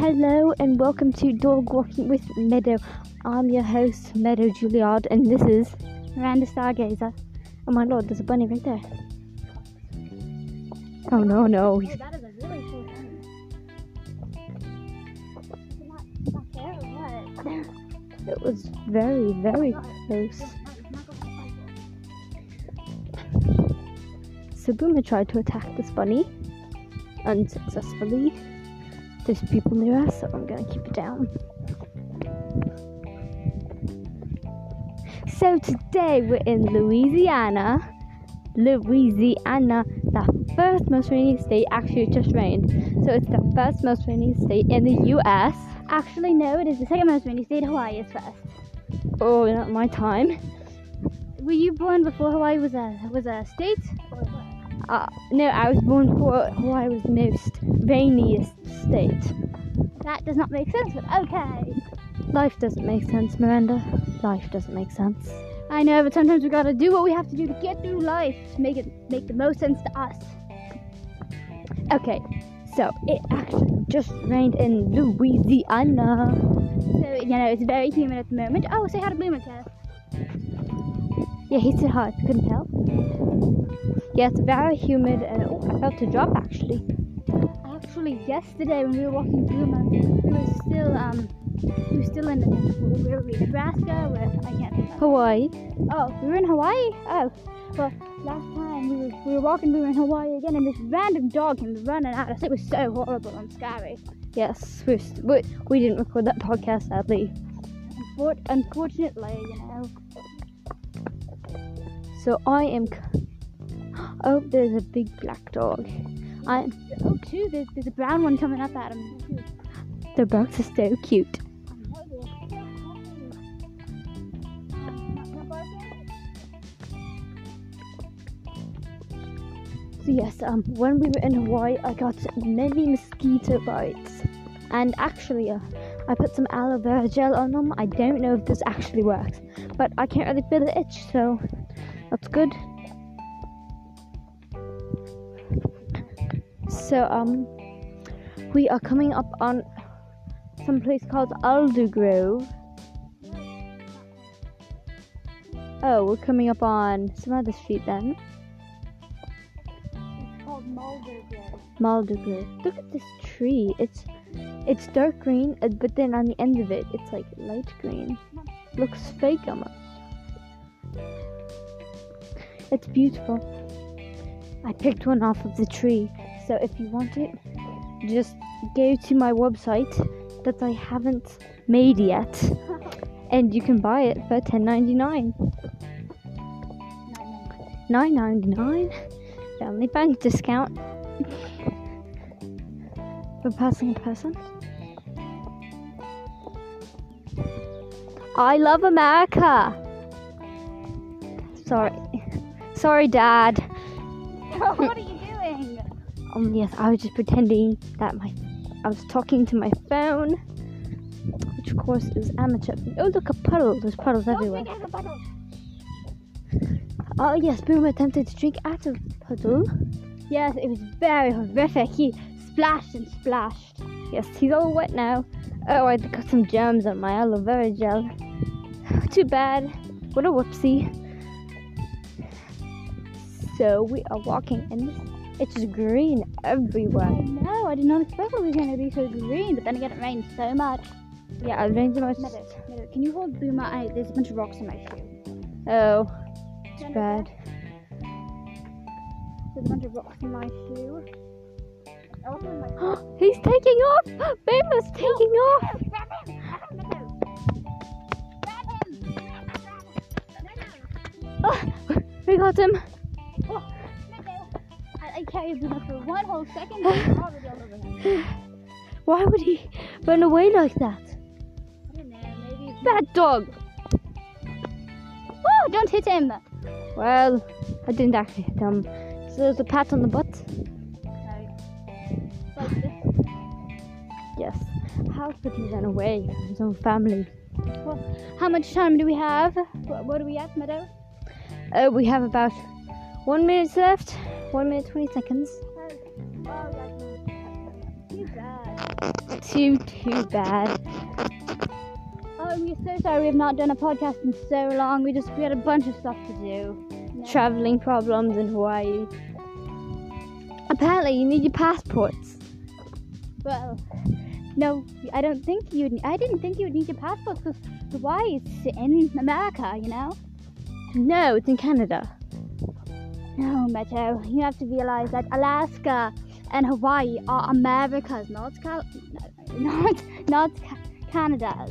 Hello and welcome to Dog Walking with Meadow. I'm your host, Meadow Juilliard, and this is Miranda Stargazer. Oh my lord, there's a bunny right there. Oh no, no. he's- that is a really cool thing. Not, not there or what? It was very, very close. So Boomer tried to attack this bunny unsuccessfully. There's people near us, so I'm gonna keep it down. So today we're in Louisiana. Louisiana, the first most rainy state. Actually, it just rained, so it's the first most rainy state in the U.S. Actually, no, it is the second most rainy state. Hawaii is first. Oh, not my time. Were you born before Hawaii was a was a state? Uh, no, I was born for Hawaii was the most rainiest state. That does not make sense, but okay. Life doesn't make sense, Miranda. Life doesn't make sense. I know, but sometimes we gotta do what we have to do to get through life to make it make the most sense to us. Okay, so it actually just rained in Louisiana. So you know, it's very humid at the moment. Oh, say hi to Tess. Yeah, he said hi. if you Couldn't tell. Yeah, it's very humid, and oh, I felt a drop actually. Actually, yesterday when we were walking Boomer, we were still um, we were still in where were we? Nebraska, where I can't remember. Hawaii. Oh, we were in Hawaii? Oh, well, last time we were, we were walking, we were in Hawaii again, and this random dog came running at us. It was so horrible and scary. Yes, we're we, we didn't record that podcast sadly. Unfor- unfortunately, you know. So I am. Oh, there's a big black dog. I. Oh, too, there's, there's a brown one coming up at him. The dogs are so cute. So yes, um, when we were in Hawaii, I got many mosquito bites, and actually, uh, I put some aloe vera gel on them. I don't know if this actually works, but I can't really feel the itch, so that's good. So um, we are coming up on some place called Alder Grove. Oh, we're coming up on some other street then. It's called Mulder Grove. Mulder Grove. Look at this tree. It's it's dark green, uh, but then on the end of it, it's like light green. Looks fake almost. It's beautiful. I picked one off of the tree, so if you want it, just go to my website that I haven't made yet, and you can buy it for ten ninety nine. Nine ninety nine. Family bank discount for passing a person. I love America. Sorry, sorry, Dad. what are you doing? Um, yes, I was just pretending that my I was talking to my phone, which of course is amateur. Oh, look, a puddle. There's puddles everywhere. Drink out of the. Oh yes, Boomer attempted to drink out of the puddle. Yes, it was very horrific. He splashed and splashed. Yes, he's all wet now. Oh, I got some germs on my aloe vera gel. Too bad. What a whoopsie. So we are walking, and it's just green everywhere. No, I did not expect it was going to be so green, but then again, it rained so much. Yeah, it rains so much. Meadow, Meadow, can you hold Boomer? I, there's a bunch of rocks in my shoe. Oh, it's bad. There's a bunch of rocks in my shoe. Oh, my He's taking off. Boomer's taking off. Grab him! Grab him, Meadow! Grab him! Oh, we got him. I, carried Boomer for one whole second, and he's already all over him. Why would he run away like that? I don't know, maybe. Bad dog. Oh, don't hit him! Well, I didn't actually hit him. So there's a pat on the butt. Yes. How could he run away from his own family? How much time do we have? What, what are we at, Meadow? Uh, we have about one minute left. One minute twenty seconds. Too bad. Too, too bad. Oh, we're so sorry we have not done a podcast in so long. We just we had a bunch of stuff to do. Traveling problems in Hawaii. Apparently, you need your passports. Well, no, I don't think you. I didn't think you would need your passports because Hawaii is in America, you know. No, it's in Canada. Oh, no, Meadow, you have to realize that Alaska and Hawaii are America's, not Cal- not not Canada's.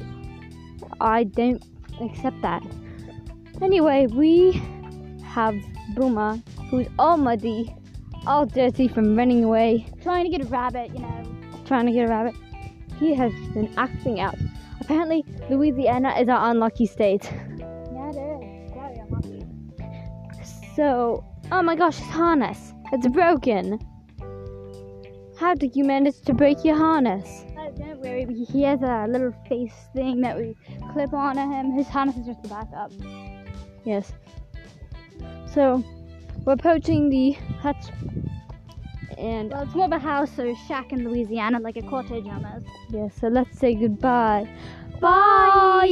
I don't accept that. Anyway, we have Boomer, who's all muddy, all dirty from running away, Trying to get a rabbit, you know. trying to get a rabbit. He has been acting out. Apparently, Louisiana is our unlucky state. Yeah, it is. Very unlucky. So, oh my gosh, his harness. It's broken. How did you manage to break your harness? Oh, don't worry. He has a little face thing that we clip onto him. His harness is just the backup. Yes. So, we're approaching the hut. And, Well, it's more of a house or a shack in Louisiana, like a cottage almost. yes, so let's say goodbye. Bye!